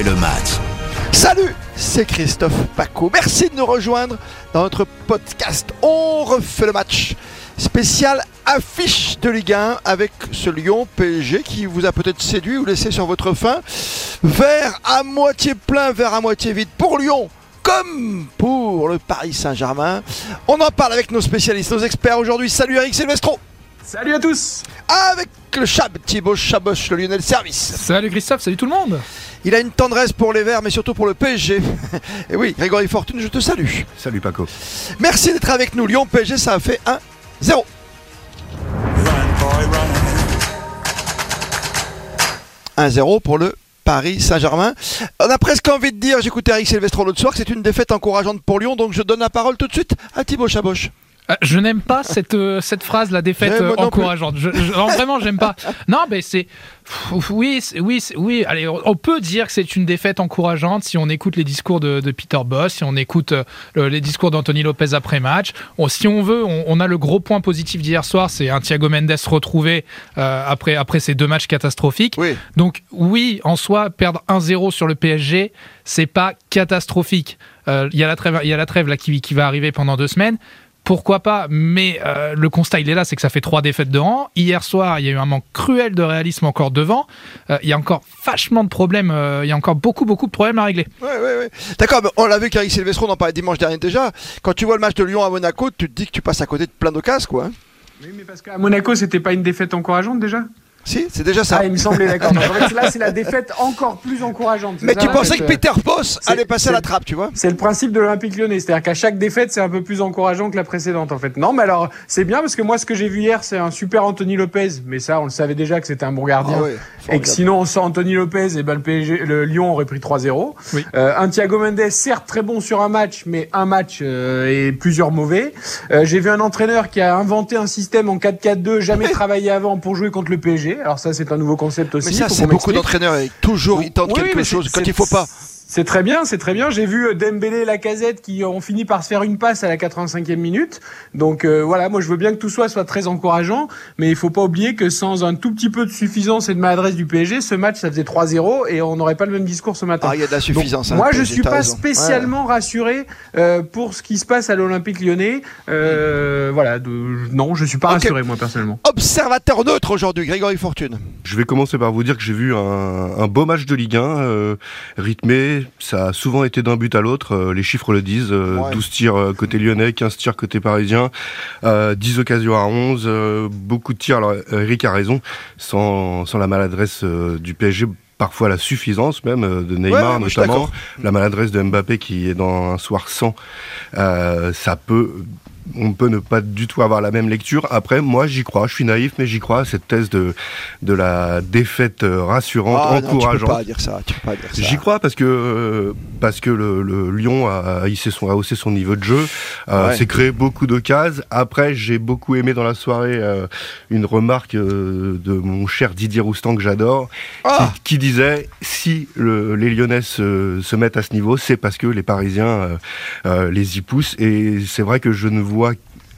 le match. Salut, c'est Christophe Paco. Merci de nous rejoindre dans notre podcast On refait le match. Spécial affiche de Ligue 1 avec ce Lyon PSG qui vous a peut-être séduit ou laissé sur votre faim. Vert à moitié plein, vert à moitié vide pour Lyon comme pour le Paris Saint-Germain. On en parle avec nos spécialistes, nos experts aujourd'hui. Salut Eric Silvestro. Salut à tous Avec le Chab, Thibaut Chaboche, le Lionel Service. Salut Christophe, salut tout le monde Il a une tendresse pour les Verts, mais surtout pour le PSG. Et oui, Grégory Fortune, je te salue. Salut Paco. Merci d'être avec nous. Lyon PSG, ça a fait 1-0. 1-0 pour le Paris Saint-Germain. On a presque envie de dire, j'écoutais Eric Silvestro l'autre soir, que c'est une défaite encourageante pour Lyon, donc je donne la parole tout de suite à Thibaut Chaboche. Euh, Je n'aime pas cette, euh, cette phrase, la défaite euh, encourageante. Je, je- non, vraiment, j'aime pas. Non, mais c'est. Oui, oui, oui. Allez, on peut dire que c'est une défaite encourageante si on écoute les discours de, de Peter Boss, si on écoute le- les discours d'Anthony Lopez après match. On- si on veut, on, on a le gros point positif d'hier soir, c'est un Thiago Mendes retrouvé euh, après, après ces deux matchs catastrophiques. Oui. Donc oui, en soi, perdre 1-0 sur le PSG, c'est pas catastrophique. Euh, Il y a la trêve, il y a la trêve là qui, qui va arriver pendant deux semaines. Pourquoi pas Mais euh, le constat, il est là, c'est que ça fait trois défaites de rang. Hier soir, il y a eu un manque cruel de réalisme encore devant. Euh, il y a encore vachement de problèmes. euh, il y a encore beaucoup, beaucoup de problèmes à régler. Ouais, ouais, ouais. D'accord, on l'a vu qu'Eric Silvestro, on en parlait dimanche dernier déjà. Quand tu vois le match de Lyon à Monaco, tu te dis que tu passes à côté de plein d'occasions, quoi. hein. Oui, mais parce qu'à Monaco, c'était pas une défaite encourageante déjà? Si, c'est déjà ça. Ah, il me semblait, d'accord. Donc, en fait, là, c'est la défaite encore plus encourageante. mais ça, tu en pensais que euh, Peter c'est- allait passer à la trappe, tu vois C'est le principe de l'Olympique lyonnais, c'est-à-dire qu'à chaque défaite, c'est un peu plus encourageant que la précédente, en fait. Non, mais alors, c'est bien parce que moi, ce que j'ai vu hier, c'est un super Anthony Lopez, mais ça, on le savait déjà que c'était un bon gardien. Ah ouais, Et que sinon, sans Anthony Lopez, et ben, le, PSG, le Lyon aurait pris 3-0. Oui. Euh, un Thiago Mendes, certes très bon sur un match, mais un match euh, et plusieurs mauvais. Euh, J'ai vu un entraîneur qui a inventé un système en 4-4-2, jamais travaillé avant pour jouer contre le PSG. Alors ça, c'est un nouveau concept aussi. Mais ça, c'est beaucoup d'entraîneurs. Toujours, ils tentent Oui, quelque chose quand il faut pas. C'est très bien, c'est très bien. J'ai vu euh, Dembélé et Lacazette qui ont fini par se faire une passe à la 85e minute. Donc euh, voilà, moi je veux bien que tout soit soit très encourageant, mais il faut pas oublier que sans un tout petit peu de suffisance et de maladresse du PSG, ce match ça faisait 3-0 et on n'aurait pas le même discours ce matin. Ah, il y a de la Donc, suffisance. hein, moi, je suis pas raison. spécialement rassuré euh, pour ce qui se passe à l'Olympique Lyonnais. Euh, voilà, de- non, je suis pas rassuré moi personnellement. Observateur neutre aujourd'hui, Grégory Fortune. Je vais commencer par vous dire que j'ai vu un, un beau match de Ligue 1, euh, ça a souvent été d'un but à l'autre, euh, les chiffres le disent, euh, Ouais. 12 tirs euh, côté lyonnais, 15 tirs côté parisien, euh, 10 occasions à 11, euh, beaucoup de tirs, alors Eric a raison, sans, sans la maladresse euh, du PSG, parfois la suffisance même euh, de Neymar ouais, notamment, la maladresse de Mbappé qui est dans un soir sans, euh, ça peut on peut ne pas du tout avoir la même lecture. Après, moi, j'y crois. Je suis naïf, mais j'y crois à cette thèse de, de la défaite euh, rassurante, Ah, non, tu peux encourageante. pas dire ça. Tu peux pas dire ça. J'y crois parce que euh, parce que le, le Lyon a hissé son a haussé son niveau de jeu, euh, Ouais. s'est créé beaucoup d'occasions. Après, j'ai beaucoup aimé dans la soirée euh, une remarque euh, de mon cher Didier Roustan que j'adore, Ah qui, qui disait si le- les Lyonnais se, se mettent à ce niveau, c'est parce que les Parisiens euh, euh, les y poussent. Et c'est vrai que je ne vois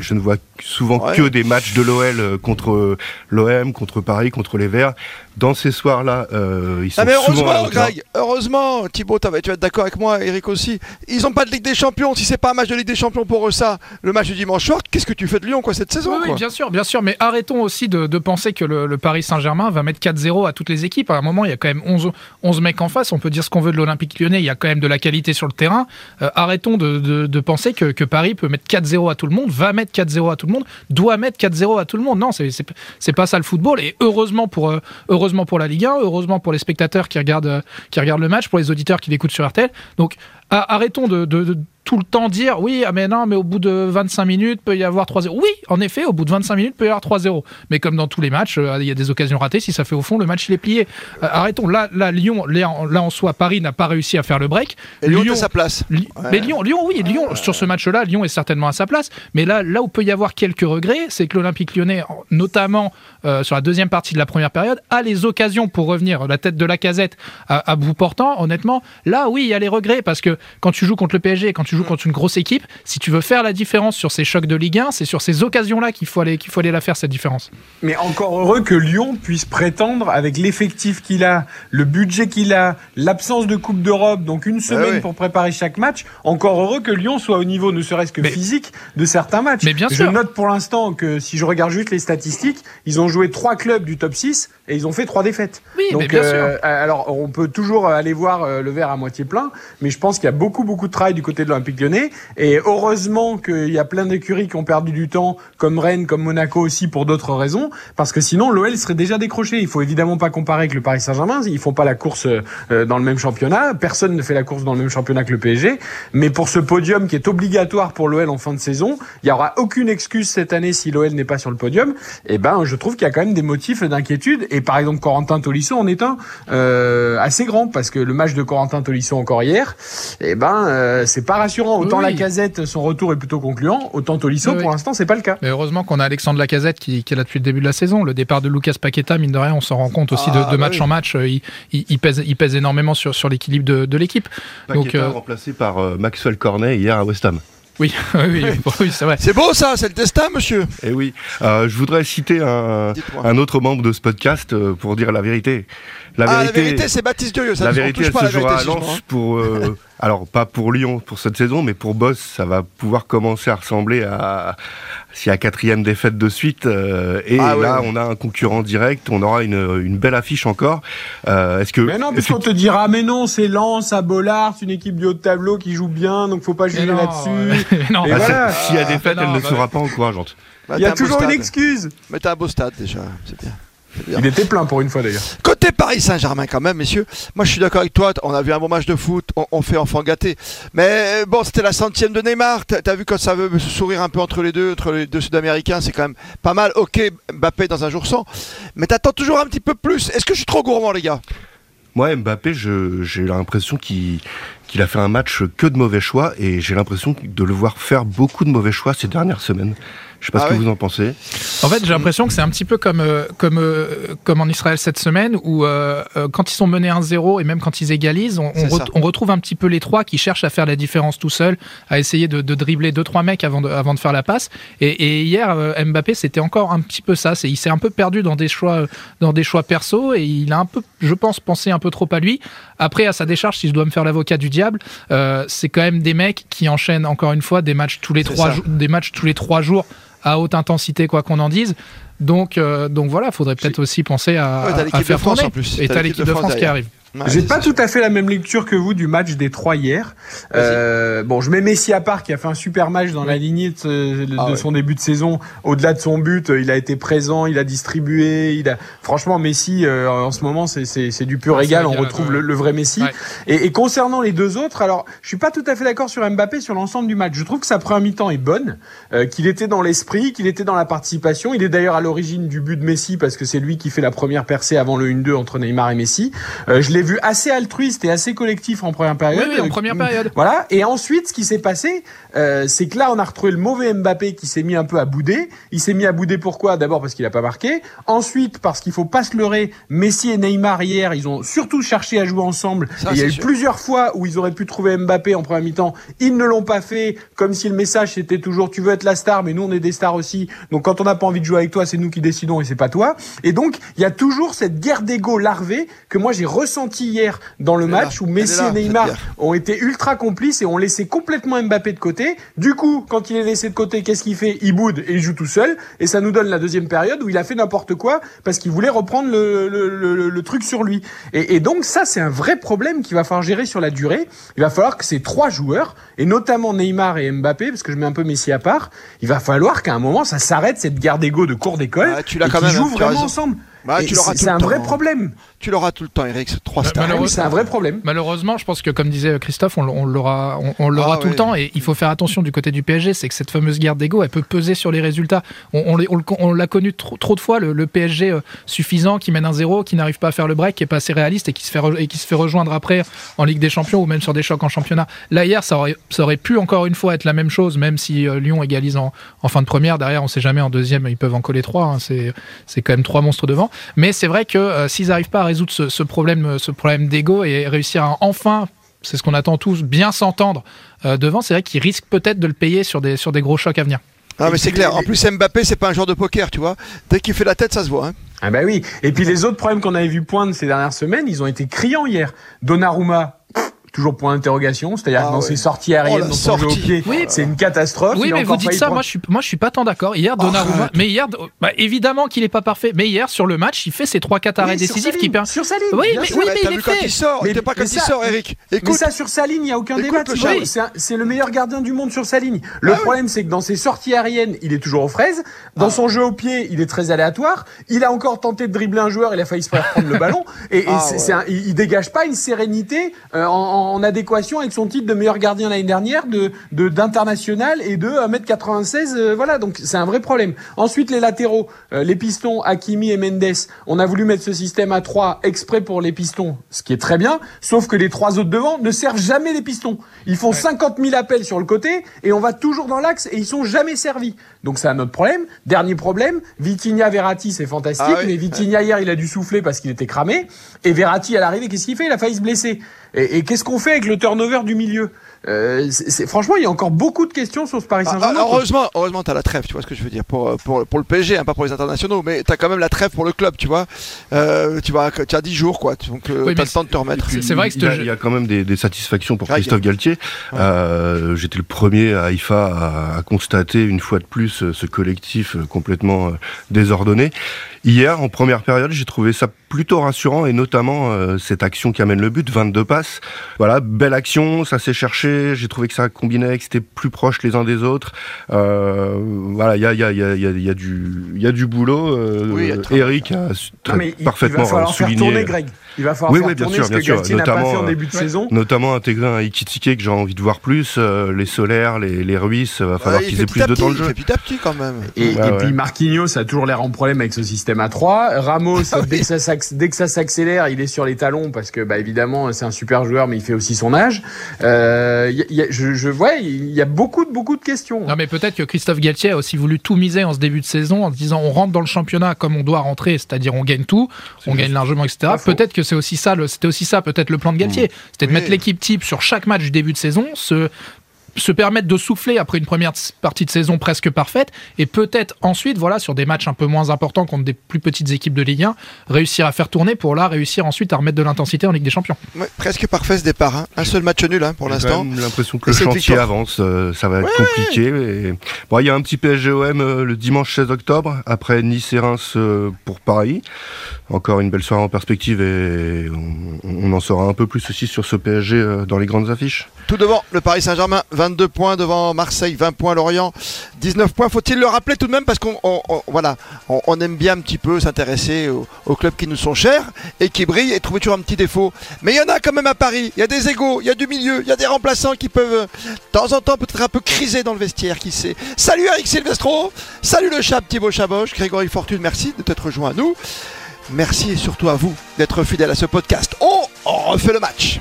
je ne vois souvent Ouais. que des matchs de l'OL contre l'OM, contre Paris, contre les Verts. Dans ces soirs-là, euh, ils sont Ah mais souvent heureusement, hauteur. Greg, heureusement, Thibaut, tu vas être d'accord avec moi, Eric aussi. Ils ont pas de Ligue des Champions. Si c'est pas un match de Ligue des Champions pour eux, ça, le match du dimanche soir, qu'est-ce que tu fais de Lyon quoi cette saison Oui, oui, quoi bien sûr, bien sûr. Mais arrêtons aussi de, de penser que le, le Paris Saint-Germain va mettre 4-0 à toutes les équipes. À un moment, il y a quand même 11, 11 mecs en face. On peut dire ce qu'on veut de l'Olympique lyonnais. Il y a quand même de la qualité sur le terrain. Euh, arrêtons de, de- de penser que, que Paris peut mettre 4-0 à tout le monde, va mettre 4-0 à tout le monde, doit mettre 4-0 à tout le monde. Non, c'est- pas ça le football. Et heureusement pour, euh, heureusement pour la Ligue 1, heureusement pour les spectateurs qui regardent, euh, qui regardent le match, pour les auditeurs qui l'écoutent sur RTL. Donc arrêtons de, de- de tout le temps dire oui, ah mais non, mais au bout de 25 minutes, peut y avoir 3-0. Oui, en effet, au bout de 25 minutes, peut y avoir 3-0. Mais comme dans tous les matchs, euh, il y a des occasions ratées. Si ça fait au fond, le match il est plié. Euh, arrêtons. Là, là, Lyon, là, en- soi, Paris n'a pas réussi à faire le break. Et Lyon, est à sa place. Li- Ouais. Mais Lyon, Lyon, oui, Lyon, sur ce match-là, Lyon est certainement à sa place. Mais là, là où peut y avoir quelques regrets, c'est que l'Olympique lyonnais, en- notamment euh, sur la deuxième partie de la première période, a les occasions pour revenir la tête de la casette à, à bout portant. Honnêtement, là, oui, il y a les regrets parce que quand tu joues contre le PSG, quand tu joues contre une grosse équipe, si tu veux faire la différence sur ces chocs de Ligue 1, c'est sur ces occasions-là qu'il faut aller qu'il faut aller la faire cette différence. Mais encore heureux que Lyon puisse prétendre avec l'effectif qu'il a, le budget qu'il a, l'absence de Coupe d'Europe, donc une semaine oui. pour préparer chaque match. Encore heureux que Lyon soit au niveau, ne serait-ce que Mais- physique, de certains matchs. Mais bien je sûr. note pour l'instant que si je regarde juste les statistiques, ils ont joué trois clubs du top 6 et ils ont fait trois défaites. Oui, Donc, mais bien euh, sûr. alors, on peut toujours aller voir euh, le verre à moitié plein, mais je pense qu'il y a beaucoup, beaucoup de travail du côté de l'Olympique lyonnais. Et heureusement qu'il y a plein d'écuries qui ont perdu du temps, comme Rennes, comme Monaco aussi, pour d'autres raisons, parce que sinon, l'OL serait déjà décroché. Il faut évidemment pas comparer avec le Paris Saint-Germain. Ils font pas la course euh, dans le même championnat. Personne ne fait la course dans le même championnat que le PSG. Mais pour ce podium qui est obligatoire pour l'OL en fin de saison, il y aura aucune excuse cette année si l'OL n'est pas sur le podium. Et ben, je trouve qu'il y a quand même des motifs d'inquiétude. Et par exemple, Corentin Tolisso en est un euh, assez grand parce que le match de Corentin Tolisso encore hier, et ben, euh, c'est pas rassurant. Autant Oui. la casette, son retour est plutôt concluant, autant Tolisso, Oui, oui. pour l'instant, c'est pas le cas. Mais heureusement qu'on a Alexandre Lacazette qui, qui est là depuis le début de la saison. Le départ de Lucas Paqueta, mine de rien, on s'en rend compte aussi Ah, de, de bah match oui. en match. euh, Il, il- il pèse, il pèse énormément sur, sur l'équilibre de, de l'équipe. Donc, Paqueta euh, remplacé par Maxwell Cornet hier à West Ham. Oui, oui, oui, c'est vrai. C'est beau ça, c'est le destin, monsieur. Et oui, euh, je voudrais citer un, un autre membre de ce podcast euh, pour dire la vérité. La ah, vérité, la vérité, c'est Baptiste Durieux. Ça, la vérité, touche elle pas à se la jouera à vérité, Lens justement, hein. pour. euh, alors, pas pour Lyon pour cette saison, mais pour Boss, ça va pouvoir commencer à ressembler à. S'il y a quatrième défaite de suite, euh, et Ah là, ouais. on a un concurrent direct, on aura une, une belle affiche encore. Euh, Est-ce que. Mais non, puisqu'on te dira, mais non, c'est Lens à Bollard, c'est une équipe du haut de tableau qui joue bien, donc faut pas juger là-dessus. non, Et Bah, voilà. c'est- S'il y a défaite, Ah, elle ne bah, sera pas encourageante. Bah, Il y a un toujours une excuse. Mais t'as un beau stade déjà, c'est bien. Il était plein pour une fois d'ailleurs. Côté Paris Saint-Germain quand même, messieurs. Moi, je suis d'accord avec toi. On a vu un bon match de foot. On, on fait enfant gâté. Mais bon, c'était la centième de Neymar. T'as as vu quand ça veut se sourire un peu entre les deux, entre les deux Sud-Américains, c'est quand même pas mal. Ok, Mbappé dans un jour sans. Mais t'attends toujours un petit peu plus. Est-ce que je suis trop gourmand, les gars? Moi, Mbappé, j'ai l'impression qu'il qu'il a fait un match que de mauvais choix et j'ai l'impression de le voir faire beaucoup de mauvais choix ces dernières semaines. Je sais pas Ah ce que ouais vous en pensez. En fait, j'ai l'impression que c'est un petit peu comme, euh, comme, euh, comme en Israël cette semaine, où euh, quand ils sont menés 1-0 et même quand ils égalisent, on, on, C'est re- ça. on retrouve un petit peu les trois qui cherchent à faire la différence tout seul, à essayer de, de dribbler deux trois mecs avant de, avant de faire la passe. Et, et hier, Mbappé, c'était encore un petit peu ça. Il s'est un peu perdu dans des choix, dans des choix perso et il a un peu, je pense, pensé un peu trop à lui. Après, à sa décharge, si je dois me faire l'avocat du diable, euh, c'est quand même des mecs qui enchaînent encore une fois des matchs tous les trois, des matchs tous les trois jours à haute intensité, quoi qu'on en dise. Donc, euh, donc voilà, faudrait peut-être aussi penser à, Ouais, à faire France tourner. en plus. Et T'as l'équipe de France qui arrive. Ouais, J'ai pas tout à fait la même lecture que vous du match des trois hier. Euh, bon, je mets Messi à part qui a fait un super match dans la lignée de, Ah ouais. son début de saison. Au-delà de son but, euh, il a été présent, il a distribué. Il a franchement Messi euh, en ce moment c'est du pur Ouais, régal. On régal, retrouve le, le vrai Messi. Et, et concernant les deux autres, alors je suis pas tout à fait d'accord sur Mbappé sur l'ensemble du match. Je trouve que sa première mi-temps est bonne, euh, qu'il était dans l'esprit, qu'il était dans la participation. Il est d'ailleurs à l'origine du but de Messi parce que c'est lui qui fait la première percée avant le 1-2 entre Neymar et Messi. Euh, je l'ai vu assez altruiste et assez collectif en première Oui, période. oui, en Euh, première période. voilà. Et ensuite, ce qui s'est passé, euh, c'est que là, on a retrouvé le mauvais Mbappé qui s'est mis un peu à bouder. Il s'est mis à bouder pourquoi? D'abord parce qu'il a pas marqué. Ensuite, parce qu'il faut pas se leurrer. Messi et Neymar hier, ils ont surtout cherché à jouer ensemble. Ça, Et il y a eu sûr. plusieurs fois où ils auraient pu trouver Mbappé en première mi-temps. Ils ne l'ont pas fait, comme si le message c'était toujours tu veux être la star, mais nous on est des stars aussi. Donc quand on n'a pas envie de jouer avec toi, c'est nous qui décidons et c'est pas toi. Et donc il y a toujours cette guerre d'ego larvée que moi j'ai ressenti hier dans le match là. où Messi là, et Neymar ont été ultra complices et ont laissé complètement Mbappé de côté. Du coup, quand il est laissé de côté, qu'est-ce qu'il fait? Il boude et il joue tout seul. Et ça nous donne la deuxième période où il a fait n'importe quoi parce qu'il voulait reprendre le, le, le- le truc sur lui. Et, et donc ça, c'est un vrai problème qu'il va falloir gérer sur la durée. Il va falloir que ces trois joueurs, et notamment Neymar et Mbappé, parce que je mets un peu Messi à part, il va falloir qu'à un moment, ça s'arrête cette guerre d'ego de cours d'école Ah, tu l'as quand même, jouent as vraiment raison. ensemble. Bah, Et tu l'auras c'est tout c'est le un vrai temps. problème. Tu l'auras tout le temps, Eric. C'est trois Bah, stars. Ah c'est un vrai problème. Malheureusement, je pense que comme disait Christophe, on, l'aura, on, on l'aura Ah, tout le temps et il faut faire attention du côté du PSG, c'est que cette fameuse guerre d'ego, elle peut peser sur les résultats. On, on, les- on le- on l'a connu trop, trop de fois, le, le PSG euh, suffisant qui mène un zéro, qui n'arrive pas à faire le break, qui est pas assez réaliste et qui se fait, re- et qui se fait rejoindre après en Ligue des Champions ou même sur des chocs en championnat. Là hier, ça aurait, ça aurait pu encore une fois être la même chose, même si euh, Lyon égalise en, en fin de première. Derrière, on sait jamais en deuxième, ils peuvent en coller trois. hein, c'est, c'est quand même trois monstres devant. Mais c'est vrai que euh, s'ils n'arrivent pas à résoudre ce, ce problème, ce problème d'ego et réussir à enfin c'est ce qu'on attend tous, bien s'entendre devant, c'est vrai qu'il risque peut-être de le payer sur des, sur des gros chocs à venir. Ah mais c'est clair. En plus Mbappé c'est pas un joueur de poker, tu vois. Dès qu'il fait la tête, ça se voit. Hein. Ah bah oui. Et puis les autres problèmes qu'on avait vu poindre ces dernières semaines, ils ont été criants hier. Donnarumma, toujours point d'interrogation, c'est-à-dire ah dans ses sorties aériennes, oh, dans son jeu au pied, c'est une catastrophe. Oui, mais vous dites ça, moi je suis, moi je suis pas tant d'accord. Hier, Donnarumma, mais hier, bah, évidemment qu'il est pas parfait, mais hier sur le match, il fait ses trois quatre arrêts décisifs qui permettent. Sur sa ligne. Oui, mais, oui, mais il est fait. Quand il sort, il pas quand il sort, Eric. Écoute. Mais ça sur sa ligne, il y a aucun débat. C'est le meilleur gardien du monde sur sa ligne. Le ah problème, c'est que dans ses sorties aériennes, il est toujours aux fraises. Dans ah. son jeu au pied, il est très aléatoire. Il a encore tenté de dribbler un joueur, il a failli se faire prendre le ballon. Et il dégage pas une sérénité euh, en adéquation son titre de meilleur gardien l'année dernière, de d'international et de 1m96. Euh, voilà, donc c'est un vrai problème. Ensuite, les latéraux, euh, les pistons, Hakimi et Mendes. On a voulu mettre ce système à 3 exprès pour les pistons, ce qui est très bien. Sauf que les trois autres devant ne servent jamais les pistons. Ils font 50 000 appels sur le côté et on va toujours dans l'axe et ils sont jamais servis. Donc c'est un autre problème. Dernier problème, Vitinha Verratti, c'est fantastique, ah mais Vitinha hier il a dû souffler parce qu'il était cramé. Et Verratti à l'arrivée, qu'est-ce qu'il fait? Il a failli se blesser. Et, qu'est-ce qu'on fait avec le turnover du milieu? Euh, franchement, il y a encore beaucoup de questions sur ce Paris ah, Saint-Germain. Ah, heureusement, heureusement, t'as la trêve, tu vois ce que je veux dire pour pour, pour le PSG, hein, pas pour les internationaux, mais t'as quand même la trêve pour le club, tu vois. Euh, tu vas, tu as 10 jours, quoi, donc euh, t'as le temps de te remettre. C'est vrai que il y, a, quand même des, satisfactions pour Christophe Galtier. Euh, j'étais le premier à IFA à, à, constater une fois de plus ce collectif complètement désordonné. Hier, en première période, j'ai trouvé ça plutôt rassurant et notamment euh, cette action qui amène le but, 22 passes. Voilà, belle action, ça s'est cherché. J'ai trouvé que ça combinait, que c'était plus proche les uns des autres. Euh, voilà, il y a, y, a, y, a, y a, du, il y a du boulot. Euh, Eric a parfaitement il va souligné. Tourner, Greg. Il va falloir oui, faire oui, bien tourner sûr, bien sûr. Notamment, en début de saison. Notamment intégrer un Ikitike que j'ai envie de voir plus. Euh, les Solaires, les, les Ruiz, il va falloir qu'ils aient plus de temps de jeu. Petit à petit quand même. Et, et puis Marquinhos a toujours l'air en problème avec ce système à 3. Ramos, ah dès, que ça, s'accélère, il est sur les talons parce que bah, évidemment c'est un super joueur, mais il fait aussi son âge. Euh, y a, je, je vois, il y a beaucoup de beaucoup de questions. Non, mais peut-être que Christophe Galtier a aussi voulu tout miser en ce début de saison en se disant on rentre dans le championnat comme on doit rentrer, c'est-à-dire on gagne tout, on gagne largement, etc. Peut-être que c'est aussi ça, c'était aussi ça peut-être le plan de Galtier. Mmh. C'était de mettre l'équipe type sur chaque match du début de saison, se se permettre de souffler après une première partie de saison presque parfaite et peut-être ensuite, voilà, sur des matchs un peu moins importants contre des plus petites équipes de Ligue 1, réussir à faire tourner pour là réussir ensuite à remettre de l'intensité en Ligue des Champions. presque parfait ce départ, hein. un seul match nul hein, pour l'instant. J'ai l'impression que le chantier avance, euh, ça va être compliqué. Bon, il y a un petit PSGOM euh, le dimanche 16 octobre, après Nice et Reims euh, pour Paris. Encore une belle soirée en perspective et on, on en saura un peu plus aussi sur ce PSG dans les grandes affiches. Tout devant, le Paris Saint-Germain, 22 points devant Marseille, 20 points Lorient, 19 points. Faut-il le rappeler tout de même parce qu'on voilà, on, aime bien un petit peu s'intéresser aux, clubs qui nous sont chers et qui brillent et trouver toujours un petit défaut. Mais il y en a quand même à Paris. Il y a des égaux, il y a du milieu, il y a des remplaçants qui peuvent de temps en temps peut-être un peu criser dans le vestiaire, qui sait. Salut Eric Silvestro, salut le chat Thibaut Chaboche, Grégory Fortune, merci de t'être rejoint à nous. Merci et surtout à vous d'être fidèle à ce podcast. on refait le match.